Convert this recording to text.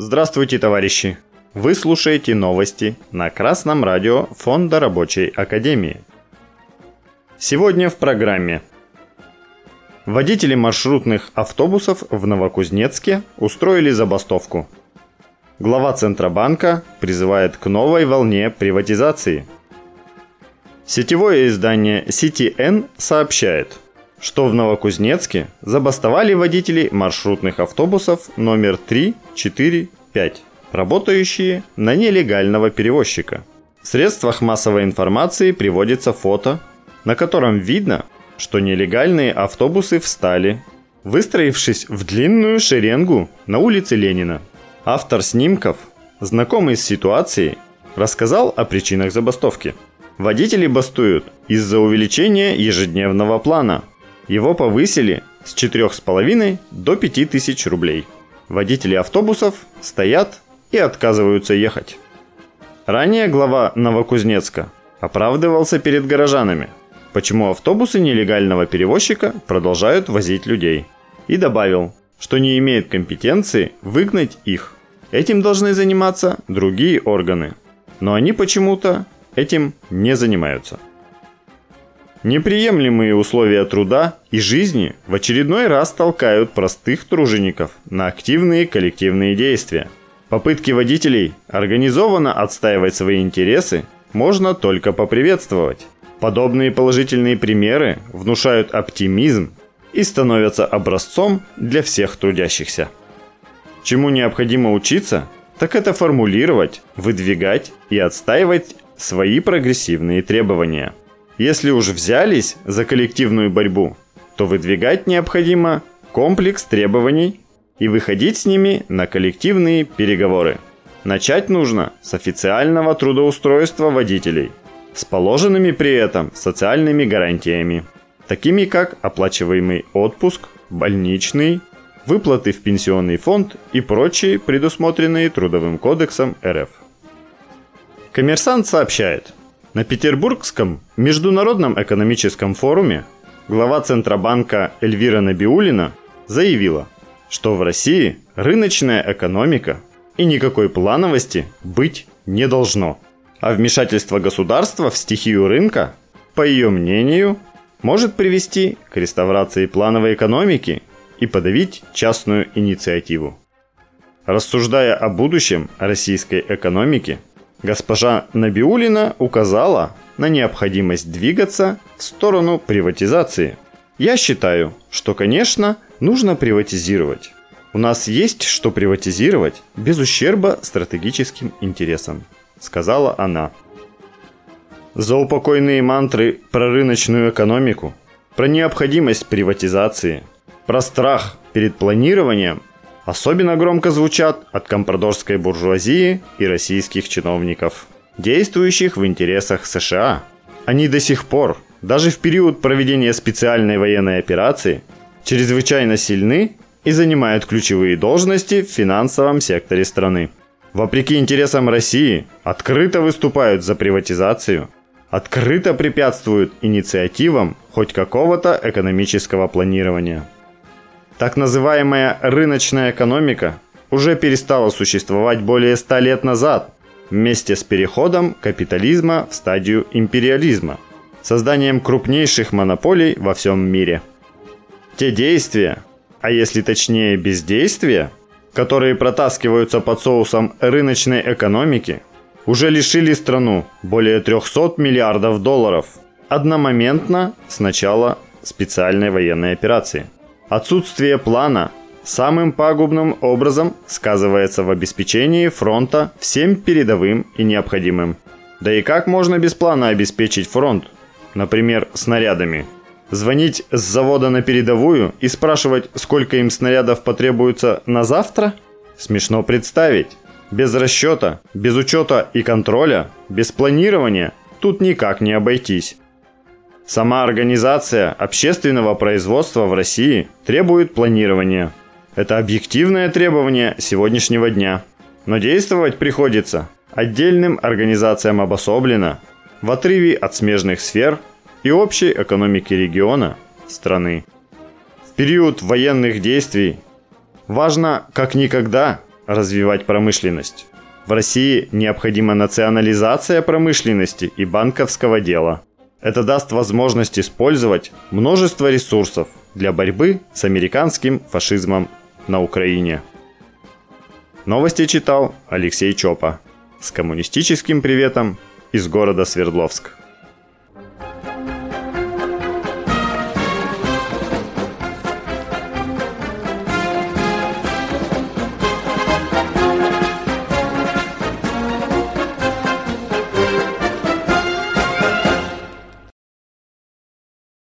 Здравствуйте, товарищи! Вы слушаете новости на Красном радио Фонда Рабочей Академии. Сегодня в программе Водители маршрутных автобусов в Новокузнецке устроили забастовку. Глава Центробанка призывает к новой волне приватизации. Сетевое издание CTN сообщает – что в Новокузнецке забастовали водители маршрутных автобусов номер 3, 4, 5, работающие на нелегального перевозчика. В средствах массовой информации приводится фото, на котором видно, что нелегальные автобусы встали, выстроившись в длинную шеренгу на улице Ленина. Автор снимков, знакомый с ситуацией, рассказал о причинах забастовки. Водители бастуют из-за увеличения ежедневного плана – его повысили с 4,5 до 5 тысяч рублей. Водители автобусов стоят и отказываются ехать. Ранее глава Новокузнецка оправдывался перед горожанами, почему автобусы нелегального перевозчика продолжают возить людей. И добавил, что не имеет компетенции выгнать их. Этим должны заниматься другие органы. Но они почему-то этим не занимаются. Неприемлемые условия труда и жизни в очередной раз толкают простых тружеников на активные коллективные действия. Попытки водителей организованно отстаивать свои интересы можно только поприветствовать. Подобные положительные примеры внушают оптимизм и становятся образцом для всех трудящихся. Чему необходимо учиться, так это формулировать, выдвигать и отстаивать свои прогрессивные требования – если уж взялись за коллективную борьбу, то выдвигать необходимо комплекс требований и выходить с ними на коллективные переговоры. Начать нужно с официального трудоустройства водителей, с положенными при этом социальными гарантиями, такими как оплачиваемый отпуск, больничный, выплаты в пенсионный фонд и прочие, предусмотренные Трудовым кодексом РФ. Коммерсант сообщает – на Петербургском международном экономическом форуме глава Центробанка Эльвира Набиулина заявила, что в России рыночная экономика и никакой плановости быть не должно. А вмешательство государства в стихию рынка, по ее мнению, может привести к реставрации плановой экономики и подавить частную инициативу. Рассуждая о будущем российской экономики, Госпожа Набиулина указала на необходимость двигаться в сторону приватизации. Я считаю, что, конечно, нужно приватизировать. У нас есть что приватизировать без ущерба стратегическим интересам, сказала она. За упокойные мантры про рыночную экономику, про необходимость приватизации, про страх перед планированием особенно громко звучат от компрадорской буржуазии и российских чиновников, действующих в интересах США. Они до сих пор, даже в период проведения специальной военной операции, чрезвычайно сильны и занимают ключевые должности в финансовом секторе страны. Вопреки интересам России, открыто выступают за приватизацию, открыто препятствуют инициативам хоть какого-то экономического планирования. Так называемая рыночная экономика уже перестала существовать более ста лет назад вместе с переходом капитализма в стадию империализма, созданием крупнейших монополий во всем мире. Те действия, а если точнее бездействия, которые протаскиваются под соусом рыночной экономики, уже лишили страну более 300 миллиардов долларов одномоментно с начала специальной военной операции – Отсутствие плана самым пагубным образом сказывается в обеспечении фронта всем передовым и необходимым. Да и как можно без плана обеспечить фронт? Например, снарядами. Звонить с завода на передовую и спрашивать, сколько им снарядов потребуется на завтра? Смешно представить. Без расчета, без учета и контроля, без планирования тут никак не обойтись. Сама организация общественного производства в России требует планирования. Это объективное требование сегодняшнего дня. Но действовать приходится отдельным организациям обособленно, в отрыве от смежных сфер и общей экономики региона, страны. В период военных действий важно как никогда развивать промышленность. В России необходима национализация промышленности и банковского дела. Это даст возможность использовать множество ресурсов для борьбы с американским фашизмом на Украине. Новости читал Алексей Чопа. С коммунистическим приветом из города Свердловск.